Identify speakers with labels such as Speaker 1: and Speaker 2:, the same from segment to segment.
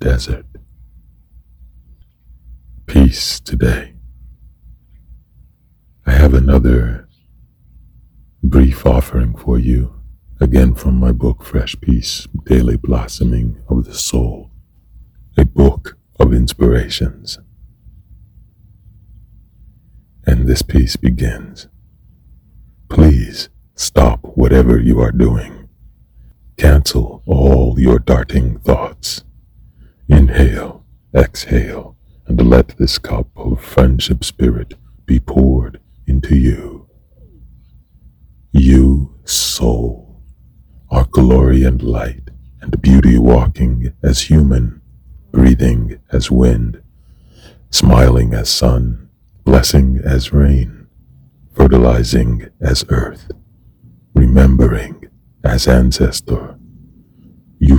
Speaker 1: desert. Peace today. I have another brief offering for you, again from my book Fresh Peace, Daily Blossoming of the Soul, a book of inspirations. And this piece begins. Please stop whatever you are doing. Cancel all your darting thoughts. Inhale, exhale, and let this cup of friendship spirit be poured into you. You, soul, are glory and light and beauty walking as human, breathing as wind, smiling as sun, blessing as rain, fertilizing as earth, remembering as ancestor.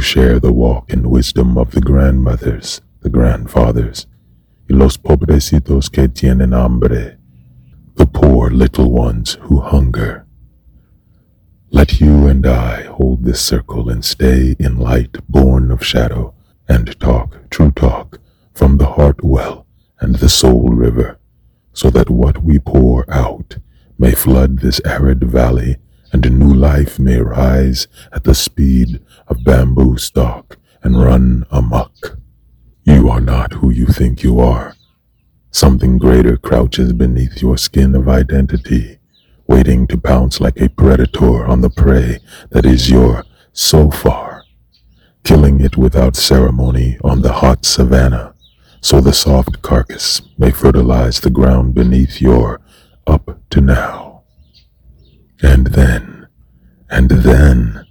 Speaker 1: Share the walk and wisdom of the grandmothers, the grandfathers, y los pobrecitos que tienen hambre, the poor little ones who hunger. Let you and I hold this circle and stay in light born of shadow and talk true talk from the heart well and the soul river so that what we pour out may flood this arid valley and a new life may rise at the speed of bamboo stalk and run amuck. You are not who you think you are. Something greater crouches beneath your skin of identity, waiting to pounce like a predator on the prey that is your so far, killing it without ceremony on the hot savannah so the soft carcass may fertilize the ground beneath your up to now. And then, and then,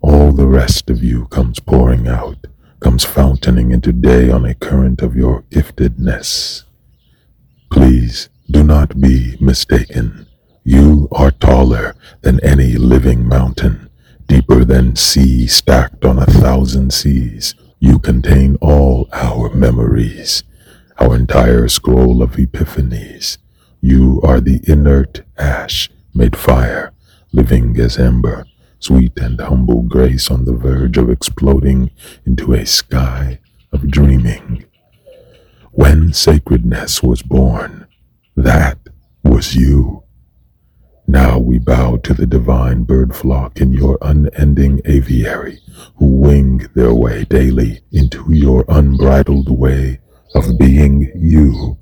Speaker 1: all the rest of you comes pouring out, comes fountaining into day on a current of your giftedness. Please do not be mistaken. You are taller than any living mountain, deeper than sea stacked on a thousand seas, you contain all our memories, our entire scroll of epiphanies. You are the inert ash made fire, living as ember, sweet and humble grace on the verge of exploding into a sky of dreaming. When sacredness was born, that was you. Now we bow to the divine bird flock in your unending aviary, who wing their way daily into your unbridled way of being you.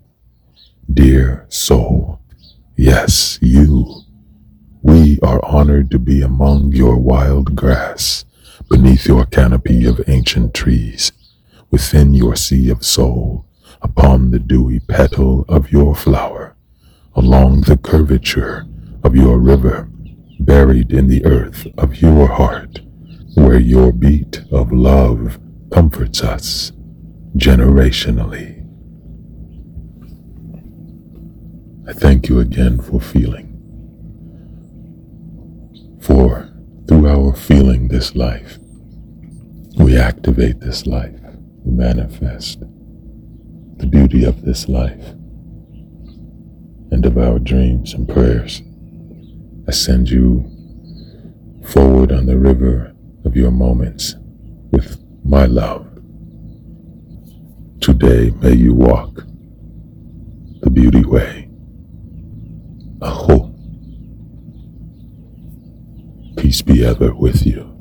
Speaker 1: Dear soul, yes, you. Are honored to be among your wild grass, beneath your canopy of ancient trees, within your sea of soul, upon the dewy petal of your flower, along the curvature of your river, buried in the earth of your heart, where your beat of love comforts us generationally. I thank you again for feeling. For through our feeling this life, we activate this life, we manifest the beauty of this life and of our dreams and prayers. I send you forward on the river of your moments with my love. Today may you walk the beauty way. Peace be ever with you.